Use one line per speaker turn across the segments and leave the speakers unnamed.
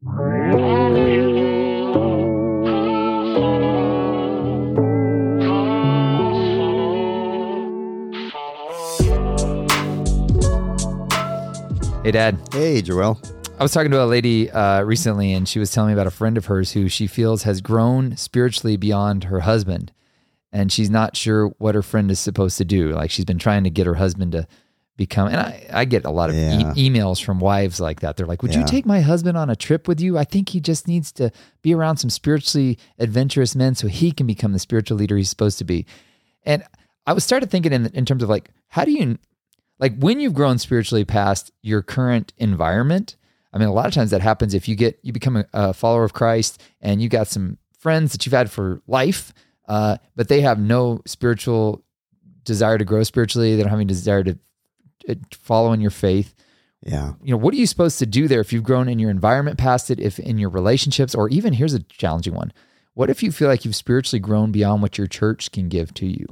Hey, Dad.
Hey, Joël.
I was talking to a lady uh, recently, and she was telling me about a friend of hers who she feels has grown spiritually beyond her husband. And she's not sure what her friend is supposed to do. Like she's been trying to get her husband to become. And I, I get a lot of
Yeah.
e- emails from wives like that. They're like, Would you take my husband on a trip with you? I think he just needs to be around some spiritually adventurous men so he can become the spiritual leader he's supposed to be. And I was started thinking in, in terms of like, how do you like when you've grown spiritually past your current environment i mean a lot of times that happens if you get you become a, a follower of christ and you got some friends that you've had for life uh, but they have no spiritual desire to grow spiritually they don't have any desire to uh, follow your faith
Yeah.
you know what are you supposed to do there if you've grown in your environment past it if in your relationships or even here's a challenging one what if you feel like you've spiritually grown beyond what your church can give to you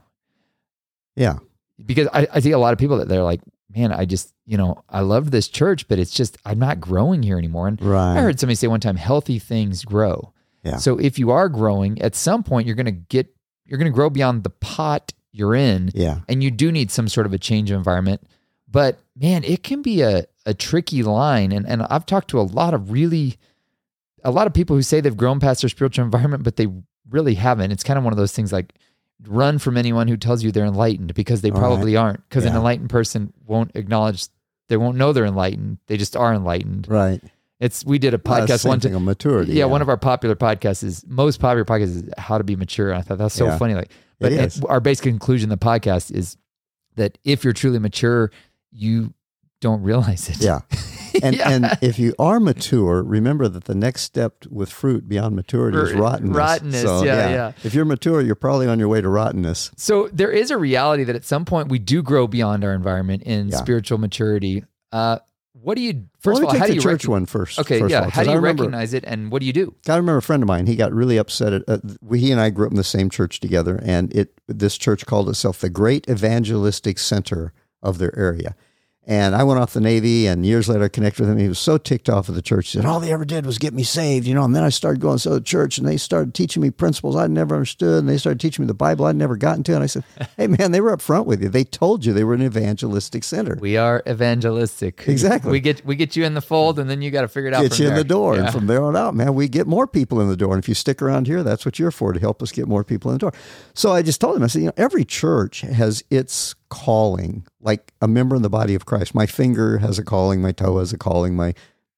Yeah.
because I, I see a lot of people that they're like, man, I just, you know, I love this church, but it's just, I'm not growing here anymore. And
Right.
I heard somebody say one time, healthy things grow.
Yeah.
So if you are growing, at some point, you're going to get, you're going to grow beyond the pot you're in.
Yeah.
And you do need some sort of a change of environment. But man, it can be a, a tricky line. And, and I've talked to a lot of really, a lot of people who say they've grown past their spiritual environment, but they really haven't. It's kind of one of those things like run from anyone who tells you they're enlightened because they
All
probably aren't. Because an enlightened person won't acknowledge, they won't know they're enlightened. They just are enlightened.
Right.
It's, we did a podcast
same
one
thing on maturity.
Yeah, one of our popular podcasts is most popular podcast is how to be mature. And I thought that's so
Yeah.
funny. Like, but
It
our basic conclusion of the podcast is that if you're truly mature, you don't realize it.
Yeah. And
Yeah.
and if you are mature, remember that the next step with fruit beyond maturity is rottenness.
rottenness,
So,
yeah, yeah.
If you're mature, you're probably on your way to rottenness.
So there is a reality that at some point we do grow beyond our environment in
Yeah.
spiritual maturity. Uh, what do you first
me
of all? How do you
church
rec-
one first.
Okay,
first
yeah.
All,
how do you
remember,
recognize it, and what do you do?
I remember a friend of mine. He got really upset. At, uh, he and I grew up in the same church together, and it this church called itself the Great Evangelistic Center of their area. And I went off the Navy, and years later I connected with him. He was so ticked off of the church. He said, "All they ever did was get me saved, you know." And then I started going to the church, and they started teaching me principles I'd never understood, and they started teaching me the Bible I'd never gotten to. And I said, "Hey, man, they were up front with you. They told you they were an evangelistic center.
We are evangelistic.
Exactly.
We get we get you in the fold, and then you got to figure it out.
Get
from
you in the door,
Yeah.
and from there on out, man, we get more people in the door. And if you stick around here, that's what you're for to help us get more people in the door. So I just told him, I said, you know, every church has its calling, like a member in the body of Christ. My finger has a calling, my toe has a calling, my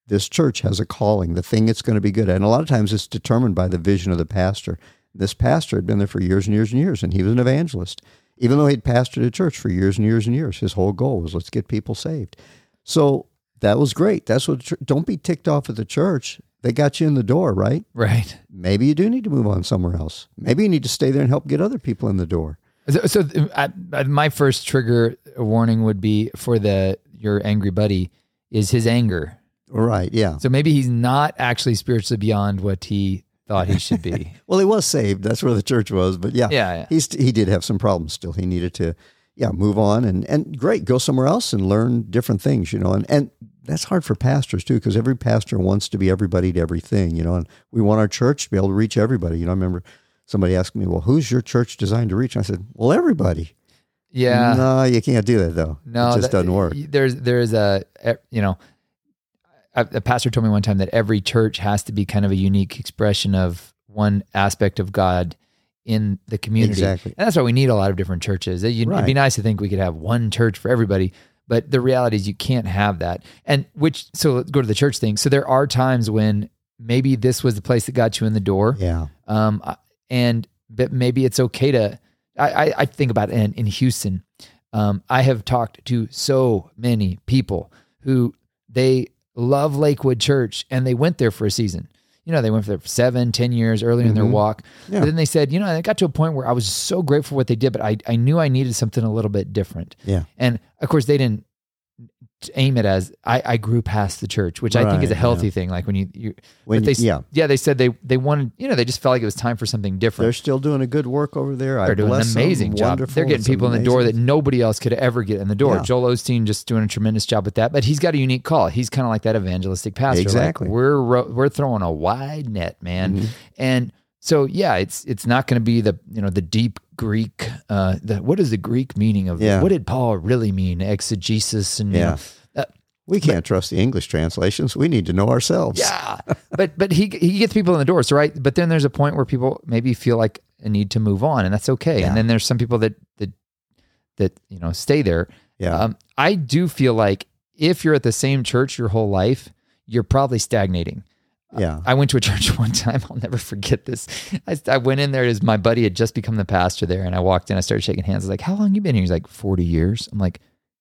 this church has a calling, the thing it's going to be good at. And a lot of times it's determined by the vision of the pastor. This pastor had been there for years and years and years, and he was an evangelist. Even though he'd pastored a church for years and years and years, his whole goal was let's get people saved. So that was great. That's what. Don't be ticked off at the church. They got you in the door, right?
right.
Maybe you do need to move on somewhere else. Maybe you need to stay there and help get other people in the door.
So, so uh, my first trigger warning would be for the your angry buddy is his anger.
Right? Yeah.
So maybe he's not actually spiritually beyond what he thought he should be.
Well, he was saved. That's where the church was. But yeah,
Yeah, yeah.
he's he did have some problems still. He needed to, yeah, move on and and great, go somewhere else and learn different things. You know, and and that's hard for pastors too because every pastor wants to be everybody to everything. You know, and we want our church to be able to reach everybody. You know, I remember somebody asked me, "Well, who's your church designed to reach?" And I said, "Well, everybody."
Yeah.
No, you can't do that though.
No,
it just
that-
doesn't work.
There's there's a you know, a, a pastor told me one time that every church has to be kind of a unique expression of one aspect of God in the community.
Exactly.
And that's why we need a lot of different churches. It- It'd be nice to think we could have one church for everybody, but the reality is you can't have that. And which so let's go to the church thing. So there are times when maybe this was the place that got you in the door.
Yeah.
Um, and but maybe it's okay to. I, I, I think about it in, in Houston. Um, I have talked to so many people who they love Lakewood Church and they went there for a season. You know, they went there for seven, ten years early in their
Mhm.
walk.
Yeah.
Then they said, you know, I got to a point where I was so grateful for what they did, but I, I knew I needed something a little bit different.
Yeah.
And of course, they didn't aim it as I, I grew past the church, which I think is a
Right,
healthy thing. Like when you, you
When
but they,
yeah.
yeah, they said they they wanted, you know, they just felt like it was time for something different.
They're still doing a good work over there. I
They're doing an amazing job.
Wonderful.
They're getting people in the door that nobody else could ever get in the door.
Yeah.
Joel Osteen just doing a tremendous job with that, but he's got a unique call. He's kind of like that evangelistic pastor. Like,
Exactly.
we're ro- we're throwing a wide net, man,
Mm-hmm.
and so yeah, it's it's not going to be the you know the deep Greek. Uh, the what is the Greek meaning of
Yeah.
what did Paul really mean? Exegesis and you
Yeah.
know, uh,
We can't trust the English translations. We need to know ourselves.
yeah, but but he he gets people in the door. So right, but then there's a point where people maybe feel like a need to move on, and that's okay.
Yeah.
And then there's some people that that that you know stay there.
Yeah.
Um, I do feel like if you're at the same church your whole life, you're probably stagnating.
Yeah.
I went to a church one time. I'll never forget this. I, I went in there as my buddy had just become the pastor there, and I walked in. I started shaking hands. I was like, "How long you been here?" He's like, 40 years." I'm like,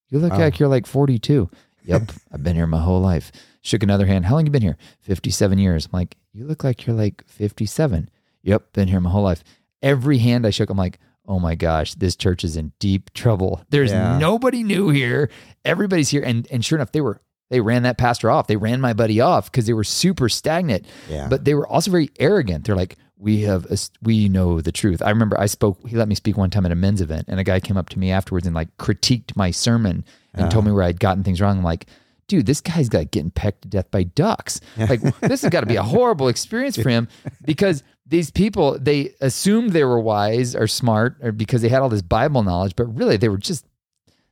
"You look
Oh.
like you're like 42." Yep, I've been here my whole life. Shook another hand. How long you been here? 57 years. I'm like, "You look like you're like 57." Yep, been here my whole life. Every hand I shook, I'm like, "Oh my gosh, this church is in deep trouble. There's
Yeah.
nobody new here. Everybody's here." And and sure enough, they were they ran that pastor off. They ran my buddy off because they were super stagnant.
Yeah.
But they were also very arrogant. They're like, we have, a, we know the truth. I remember I spoke, he let me speak one time at a men's event and a guy came up to me afterwards and like critiqued my sermon and told uh-huh. me where I'd gotten things wrong. I'm like, dude, this guy's like getting pecked to death by ducks. Like this has got to be a horrible experience for him because these people, they assumed they were wise or smart or because they had all this Bible knowledge, but really they were just,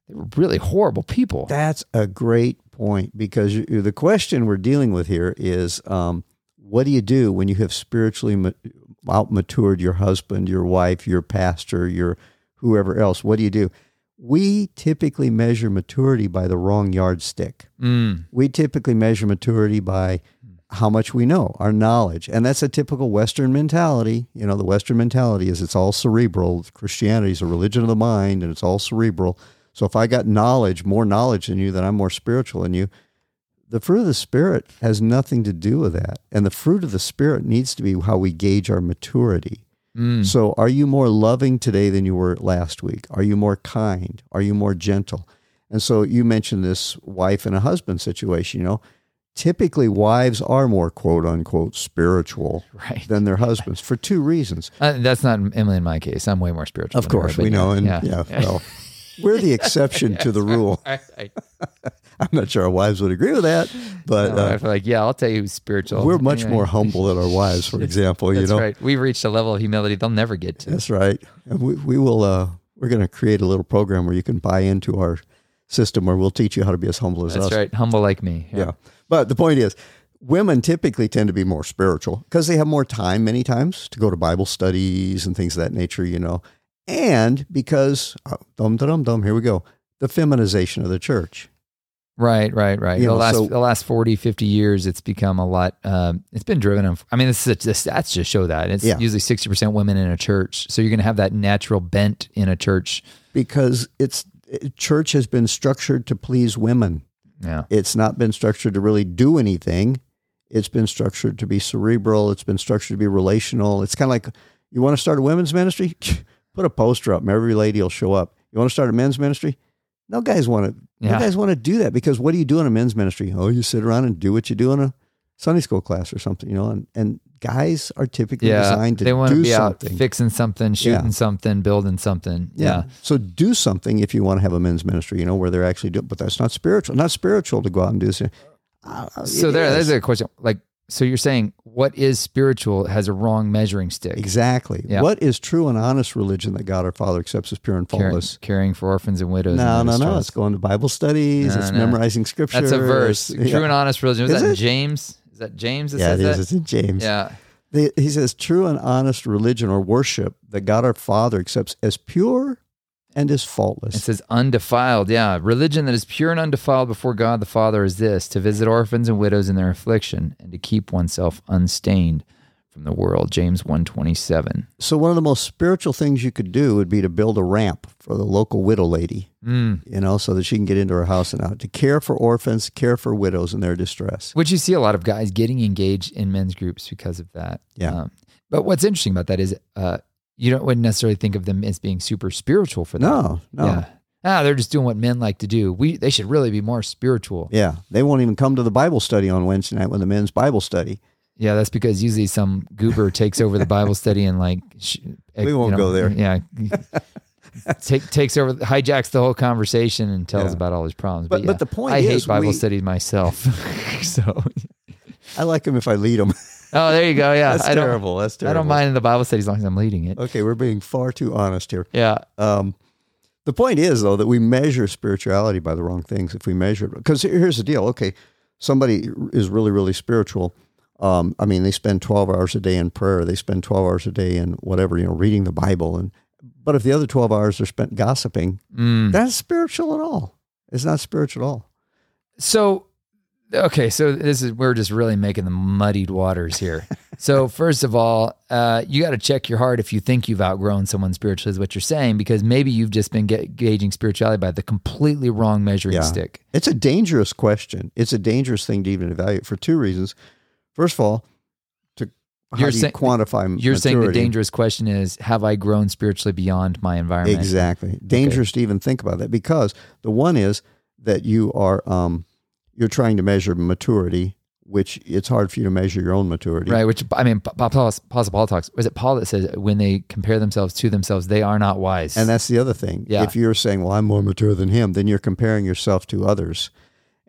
they were really horrible people.
That's a great point because you, the question we're dealing with here is um, what do you do when you have spiritually ma- out matured your husband, your wife, your pastor, your whoever else? What do you do? We typically measure maturity by the wrong yardstick.
Mm,
We typically measure maturity by how much we know, our knowledge. And that's a typical Western mentality. You know, the Western mentality is it's all cerebral. Christianity is a religion of the mind and it's all cerebral. So if I got knowledge, more knowledge than you, then I'm more spiritual than you. The fruit of the Spirit has nothing to do with that. And the fruit of the Spirit needs to be how we gauge our maturity.
mm,
So, are you more loving today than you were last week? Are you more kind? Are you more gentle? And so, you mentioned this wife and a husband situation. You know, typically wives are more quote unquote spiritual
right.
than their husbands for two reasons.
Uh, that's not Emily in my case. I'm way more spiritual.
Of
than her,
course, we
yeah,
know. And yeah, well, we're the exception to the rule.
I,
I'm not sure our wives would agree with that, but
no, I
uh,
feel like, yeah, I'll tell you who's spiritual.
we're much
Anyway,
more humble than our wives, for example. You know,
right. We've reached a level of humility they'll never get to.
That's right. And we, we will, uh, we're going to create a little program where you can buy into our system where we'll teach you how to be as humble as
That's
us.
right. Humble like me.
Yeah. But the point is, women typically tend to be more spiritual because they have more time many times to go to Bible studies and things of that nature, you know. And because, uh, dum, dum, dum, here we go, the feminization of the church.
Right, right, right.
You
the
know,
last
so-
the last 40, 50 years, it's become a lot. Um, it's been driven. On, I mean, this is the stats just show that it's
Yeah.
usually sixty percent women in a church. So you're going to have that natural bent in a church.
Because it's, church has been structured to please women.
Yeah,
It's not been structured to really do anything. It's been structured to be cerebral. It's been structured to be relational. It's kind of like you want to start a women's ministry? Put a poster up and every lady will show up. You want to start a men's ministry? No guys want to. No guys want to do that because what do you do in a men's ministry? Oh, you sit around and do what you do in a Sunday school class or something, you know. And and guys are typically
yeah.
designed to
They want
do
to be
something.
out fixing something, shooting
Yeah.
something, building something.
yeah. So do something if you want to have a men's ministry, you know, where they're actually doing. But that's not spiritual. Not spiritual to go out and do this. Uh,
So there,
is.
there's a question. Like, so you're saying what is spiritual has a wrong measuring stick.
Exactly.
Yeah.
What is true and honest religion that God our Father accepts as pure and faultless?
caring for orphans and widows.
No,
and
no, no. It's going to Bible studies.
No,
it's
no.
memorizing scripture.
That's a verse. True
yeah.
and honest religion. Was
Is
that in
it?
James? Is that James that
Yeah, it is.
that?
It's in James.
Yeah.
He says, true and honest religion or worship that God our Father accepts as pure and
It
faultless.
says undefiled. Yeah. Religion that is pure and undefiled before God the Father is this to visit orphans and widows in their affliction and to keep oneself unstained from the world. James 127.
So, one of the most spiritual things you could do would be to build a ramp for the local widow lady,
Mm.
you know, so that she can get into her house and out to care for orphans, care for widows in their distress.
Which you see a lot of guys getting engaged in men's groups because of that.
Yeah.
Um, but what's interesting about that is uh, you don't wouldn't necessarily think of them as being super spiritual for that.
No, no.
Yeah. ah, they're just doing what men like to do. We they should really be more spiritual.
Yeah, they won't even come to the Bible study on Wednesday night when the men's Bible study.
Yeah, that's because usually some goober takes over the Bible study and like sh-
We won't go there.
Yeah, take, takes over, hijacks the whole conversation and tells
Yeah.
about all his problems.
But-
yeah,
but the point
I hate Bible
we-
studies myself. so,
I like them if I lead them.
Oh, there you go. Yeah,
That's
I
terrible. That's
I don't mind the Bible study as long as I'm leading it.
Okay, we're being far too honest here.
Yeah,
Um, the point is, though, that we measure spirituality by the wrong things. If we measure it, because here's the deal. Okay, somebody is really, really spiritual. Um, I mean, they spend 12 hours a day in prayer. They spend 12 hours a day in whatever, you know, reading the Bible. And but if the other 12 hours are spent gossiping,
Mm.
that's spiritual at all. It's not spiritual at all.
So, okay, so this is we're just really making the muddied waters here. so, first of all, uh, you got to check your heart if you think you've outgrown someone spiritually, is what you're saying, because maybe you've just been get, gauging spirituality by the completely wrong measuring
Yeah.
stick.
It's a dangerous question. It's a dangerous thing to even evaluate for two reasons. First of all, to how
You're
do you
saying-
quantify
You're saying the dangerous question is, have I grown spiritually beyond my environment?
Exactly. Dangerous to even think about that because the one is that you are um, you're trying to measure maturity, which it's hard for you to measure your own maturity.
Right, which I mean, Pa- Paul, Apostle Paul talks. Was it Paul that says when they compare themselves to themselves, they are not wise?
And that's the other thing.
Yeah.
If you're saying, "Well, I'm more mature than him," then you're comparing yourself to others.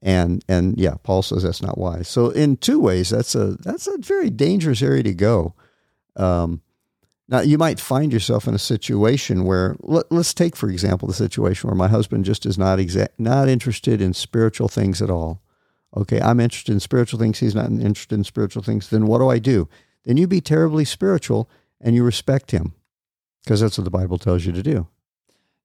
And and yeah, Paul says that's not wise. So in two ways, that's a that's a very dangerous area to go. Um, now you might find yourself in a situation where let, let's take for example the situation where my husband just is not exact not interested in spiritual things at all. Okay, I'm interested in spiritual things. He's not interested in spiritual things. Then what do I do? Then you be terribly spiritual and you respect him because that's what the Bible tells you to do.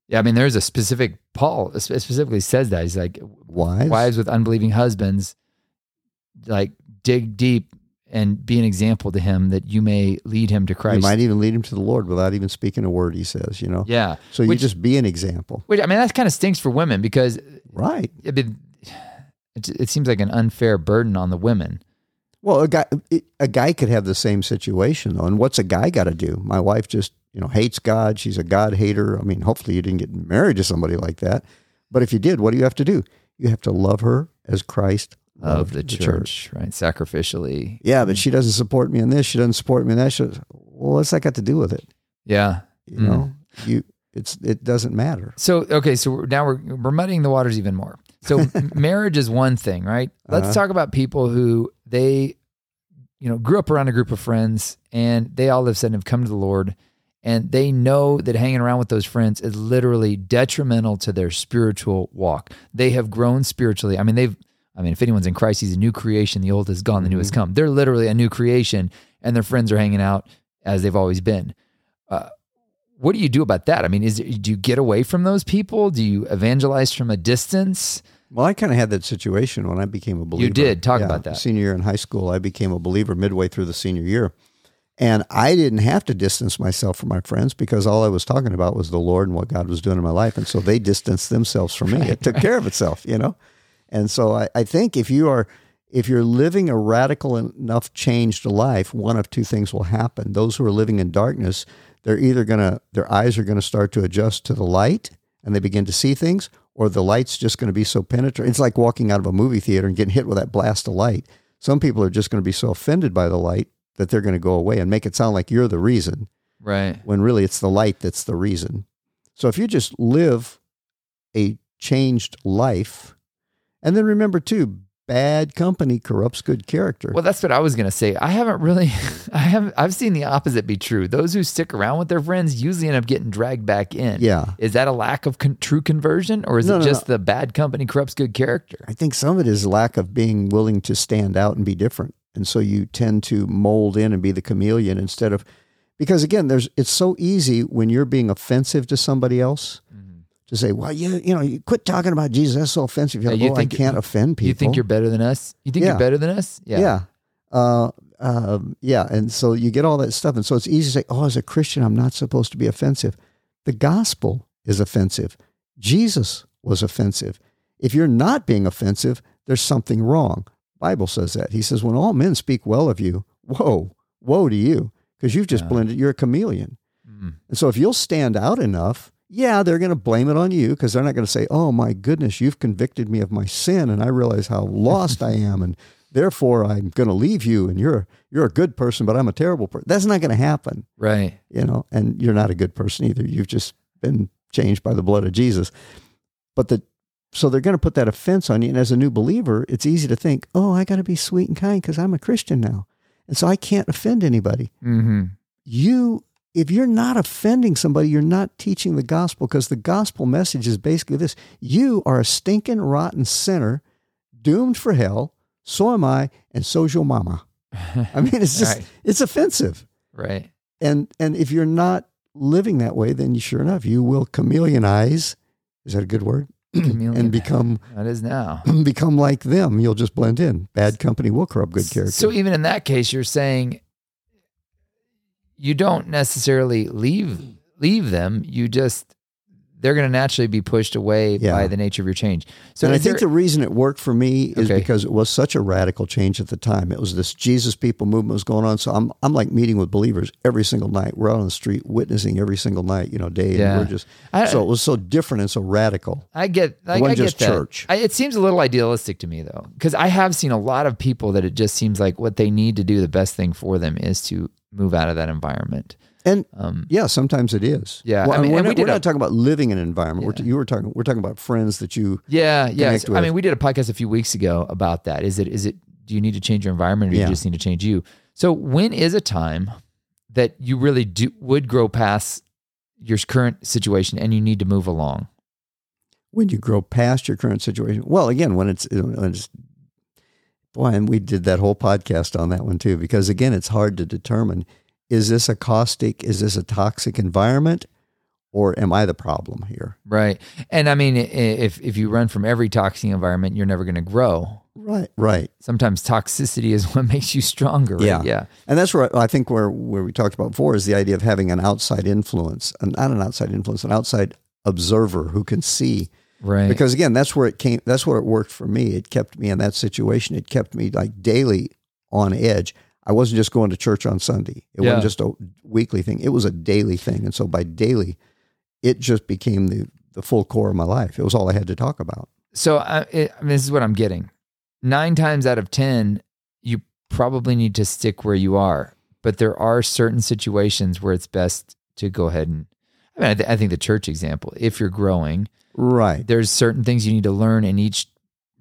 yeah, I mean, there's a specific Paul specifically says that he's like,
Wives,
wives with unbelieving husbands, like dig deep and be an example to him that you may lead him to Christ.
you might even lead him to the Lord without even speaking a word. He says, you know.
yeah,
So you just be an example,
which I mean that kind of stinks for women because
right?
I mean, it, it seems like an unfair burden on the women.
Well, a guy it- a guy could have the same situation though. And what's a guy got to do? My wife just you know hates God. She's a God hater. I mean, hopefully you didn't get married to somebody like that. But if you did, what do you have to do? You have to love her as Christ
Of the church, right? Sacrificially.
Yeah, but she doesn't support me in this. She doesn't support me in that. She, well, what's that got to do with it?
Yeah.
You
Mm.
know, you it's it doesn't matter.
So okay, so now we're we're muddying the waters even more. So marriage is one thing, right? Let's
Uh-huh.
talk about people who they, you know, grew up around a group of friends and they all of a sudden have come to the Lord, and they know that hanging around with those friends is literally detrimental to their spiritual walk. They have grown spiritually. I mean, they've. I mean, if anyone's in Christ, he's a new creation. The old is gone, the new has come. They're literally a new creation, and their friends are hanging out as they've always been. Uh, what do you do about that? I mean, is do you get away from those people? Do you evangelize from a distance?
Well, I kind of had that situation when I became a believer.
You did. Talk about that.
Senior year in high school, I became a believer midway through the senior year. And I didn't have to distance myself from my friends because all I was talking about was the Lord and what God was doing in my life. And so they distanced themselves from me. It took care of itself, you know? And so I, I think if you are if you're living a radical enough changed life, one of two things will happen. Those who are living in darkness, they're either gonna their eyes are gonna start to adjust to the light and they begin to see things, or the light's just gonna be so penetrating. It's like walking out of a movie theater and getting hit with that blast of light. Some people are just gonna be so offended by the light that they're gonna go away and make it sound like you're the reason
Right.
when really it's the light that's the reason. So if you just live a changed life, and then remember too, bad company corrupts good character.
Well, that's what I was gonna say. I haven't really, I haven't. I've seen the opposite be true. Those who stick around with their friends usually end up getting dragged back in.
yeah.
Is that a lack of con- true conversion, or is
No,
it
no,
just the bad company corrupts good character?
I think some of it is lack of being willing to stand out and be different. And so you tend to mold in and be the chameleon instead of because again, there's it's so easy when you're being offensive to somebody else to say, Well, you you know, you quit talking about Jesus, that's so offensive. You're
Yeah,
like,
you
oh,
think-
I can't offend people.
You think you're better than us? You think
Yeah.
you're better than us?
yeah. Uh, um, yeah. And so you get all that stuff. And so it's easy to say, oh, as a Christian, I'm not supposed to be offensive. The gospel is offensive. Jesus was offensive. If you're not being offensive, there's something wrong. Bible says that. He says, when all men speak well of you, whoa, woe to you, because you've just
Yeah.
blended. You're a chameleon.
Mm.
And so if you'll stand out enough, yeah, they're going to blame it on you because they're not going to say, "Oh my goodness, you've convicted me of my sin, and I realize how lost I am, and therefore I'm going to leave you, and you're you're a good person, but I'm a terrible person." That's not going to happen,
Right.
you know. And you're not a good person either. You've just been changed by the blood of Jesus. But the so they're going to put that offense on you, and as a new believer, it's easy to think, "Oh, I got to be sweet and kind because I'm a Christian now, and so I can't offend anybody."
Mm-hmm.
you if you're not offending somebody you're not teaching the gospel because the gospel message is basically this. You are a stinking rotten sinner doomed for hell. So am i and so's your mama. I mean it's just
Right.
it's offensive.
Right.
and and if you're not living that way then you sure enough you will chameleonize. Is that a good word?
Chameleon.
and become
That is now.
become like them. You'll just blend in. Bad company will corrupt good character.
So even in that case, you're saying you don't necessarily leave leave them. You just they're going to naturally be pushed away
Yeah.
by the nature of your change. So
and I think
there-
the reason it worked for me is
Okay.
because it was such a radical change at the time. It was this Jesus people movement was going on. So I'm I'm like meeting with believers every single night. We're out on the street witnessing every single night, you know, day.
Yeah.
And we're just
I-
so it was so different and so radical.
I get, I,
wasn't
I get
just
that.
church.
I, it seems a little idealistic to me though, because I have seen a lot of people that it just seems like what they need to do, the best thing for them is to move out of that environment.
And
Um,
yeah, sometimes it is.
Yeah,
Well,
I mean,
we're,
we
not,
did
we're
a-
not talking about living in an environment. We're t- you were talking. We're talking about friends that you.
yeah, yeah. I mean, we did a podcast a few weeks ago about that. Is it, is it, do you need to change your environment or do
Yeah.
you just need to change you? So when is a time that you really do would grow past your current situation and you need to move along?
when you grow past your current situation. Well, again, when it's, when it's boy, and we did that whole podcast on that one too, because again, it's hard to determine is this a caustic, is this a toxic environment, or am I the problem here?
Right. And I mean, if, if you run from every toxic environment, you're never going to grow.
Right, right.
sometimes toxicity is what makes you stronger. Right?
Yeah.
Yeah.
And that's where I think where where we talked about before is the idea of having an outside influence, and not an outside influence, an outside observer who can see
Right.
because again that's where it came that's where it worked for me it kept me in that situation it kept me like daily on edge i wasn't just going to church on sunday it
Yeah.
wasn't just a weekly thing it was a daily thing and so by daily it just became the the full core of my life it was all i had to talk about
so I, it, I mean, this is what I'm getting. Nine times out of 10, you probably need to stick where you are. But there are certain situations where it's best to go ahead and, I mean, I, th- I think the church example, if you're growing,
right
there's certain things you need to learn in each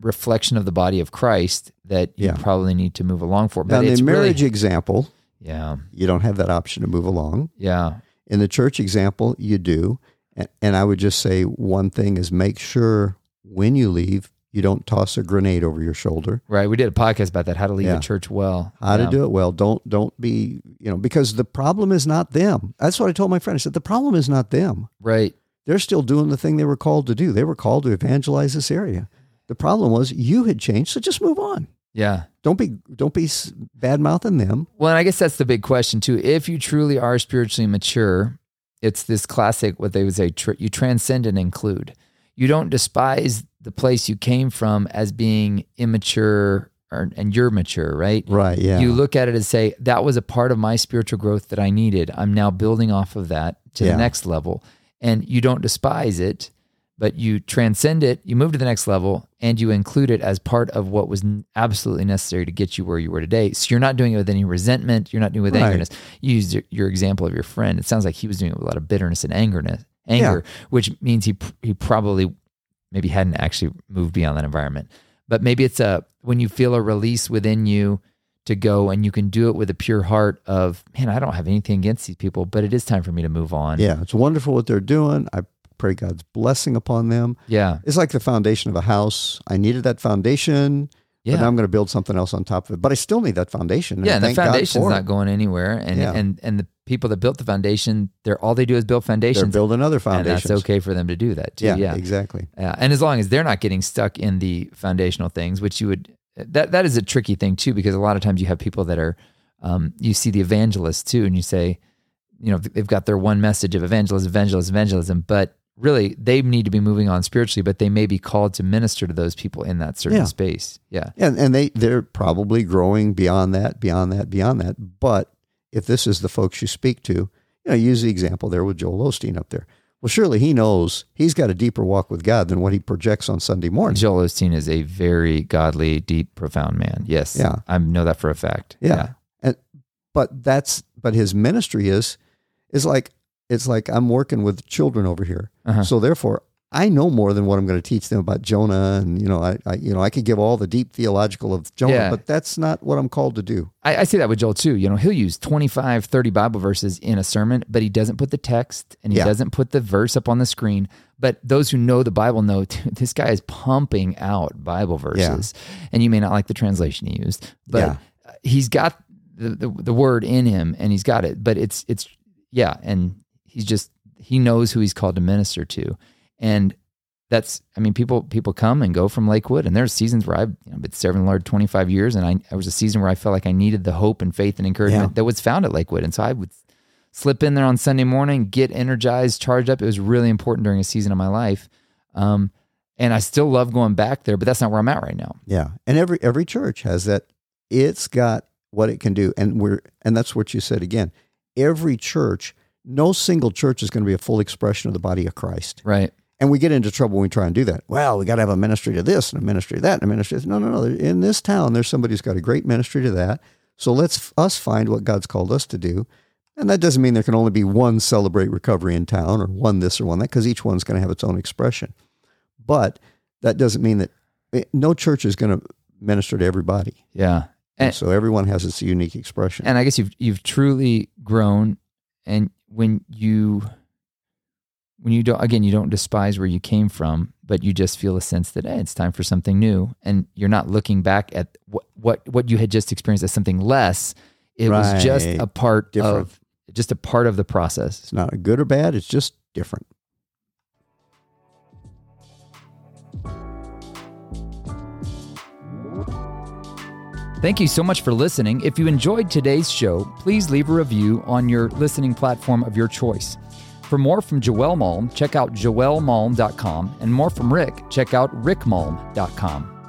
reflection of the body of Christ that you
Yeah.
probably need to move along for.
now
But
in
it's
the marriage
really,
example
yeah,
you don't have that option to move along
yeah,
in the church example you do and, and i would just say one thing is make sure when you leave you don't toss a grenade over your shoulder
right. We did a podcast about that, how to leave
Yeah.
a church well.
how to do it well. Don't don't be you know because the problem is not them. That's what I told my friend. I said the problem is not them.
Right.
They're still doing the thing they were called to do. They were called to evangelize this area. The problem was you had changed, so just move on.
Yeah.
Don't be don't be bad mouthing them.
Well, and I guess that's the big question too. If you truly are spiritually mature, it's this classic what they would say: tr- you transcend and include. You don't despise the place you came from as being immature, or, and you're mature, right?
Right? Yeah.
You look at it and say that was a part of my spiritual growth that I needed. I'm now building off of that to
Yeah.
the next level, and you don't despise it, but you transcend it. You move to the next level, and you include it as part of what was absolutely necessary to get you where you were today. So you're not doing it with any resentment. You're not doing it with
Right.
angerness. You used your, your example of your friend. It sounds like he was doing it with a lot of bitterness and angerness, anger, which means he he probably maybe hadn't actually moved beyond that environment. But maybe it's a when you feel a release within you to go and you can do it with a pure heart of, man, I don't have anything against these people, but it is time for me to move on.
yeah, it's wonderful what they're doing. I pray God's blessing upon them.
Yeah.
It's like the foundation of a house. I needed that foundation,
Yeah.
but now I'm going to build something else on top of it. But I still need that foundation.
yeah, and the foundation's not going anywhere. And
Yeah.
and and the people that built the foundation, they're all they do is build
They're
foundations.
building other
and that's okay for them to do that too.
Yeah,
Yeah.
exactly.
Yeah, and as long as they're not getting stuck in the foundational things, which you would that that is a tricky thing too, because a lot of times you have people that are um, you see the evangelists too, and you say, you know, they've got their one message of evangelism, evangelism, evangelism, but really they need to be moving on spiritually, but they may be called to minister to those people in that certain
Yeah.
space. Yeah,
And and they they're probably growing beyond that, beyond that, beyond that. But if this is the folks you speak to, you know, use the example there with Joel Osteen up there. Well, surely he knows he's got a deeper walk with God than what he projects on Sunday morning.
Joel Osteen is a very godly, deep, profound man. Yes.
Yeah.
I know that for a fact.
Yeah. And but that's but his ministry is is like it's like I'm working with children over here.
Uh-huh.
So therefore I know more than what I'm going to teach them about Jonah, and you know, I, I you know, I could give all the deep theological of Jonah,
Yeah.
but that's not what I'm called to do.
I, I see that with Joel too. You know, he'll use 25, 30 Bible verses in a sermon, but he doesn't put the text and he
Yeah.
doesn't put the verse up on the screen. But those who know the Bible know dude, this guy is pumping out Bible verses. And you may not like the translation he used, but
Yeah.
he's got the, the, the word in him and he's got it. But it's, it's, yeah. And he's just, he knows who he's called to minister to. And that's I mean people people come and go from Lakewood and there's seasons where I've you know, been serving the Lord 25 years and I there was a season where I felt like I needed the hope and faith and encouragement
Yeah.
that was found at Lakewood and so I would slip in there on Sunday morning get energized charged up it was really important during a season of my life um, and I still love going back there but that's not where I'm at right now
Yeah, and every every church has that. It's got what it can do, and we're and that's what you said again. Every church, no single church is going to be a full expression of the body of Christ.
right
And we get into trouble when we try and do that. Well, we got to have a ministry to this and a ministry to that and a ministry. To, no, no, no. In this town, there's somebody who's got a great ministry to that. So let's us find what God's called us to do. And that doesn't mean there can only be one celebrate recovery in town or one this or one that, because each one's going to have its own expression. But that doesn't mean that it, no church is going to minister to everybody.
yeah
And
and,
so everyone has its unique expression.
and I guess you've you've truly grown and when you when you don't again you don't despise where you came from but you just feel a sense that hey, it's time for something new and you're not looking back at what what what you had just experienced as something less it was just a part
Different.
of just a part of the process
it's not a good or bad, it's just different.
Thank you so much for listening. If you enjoyed today's show, please leave a review on your listening platform of your choice. For more from Joël Malm, check out joelmalm.com, and more from Rick, check out rickmalm.com.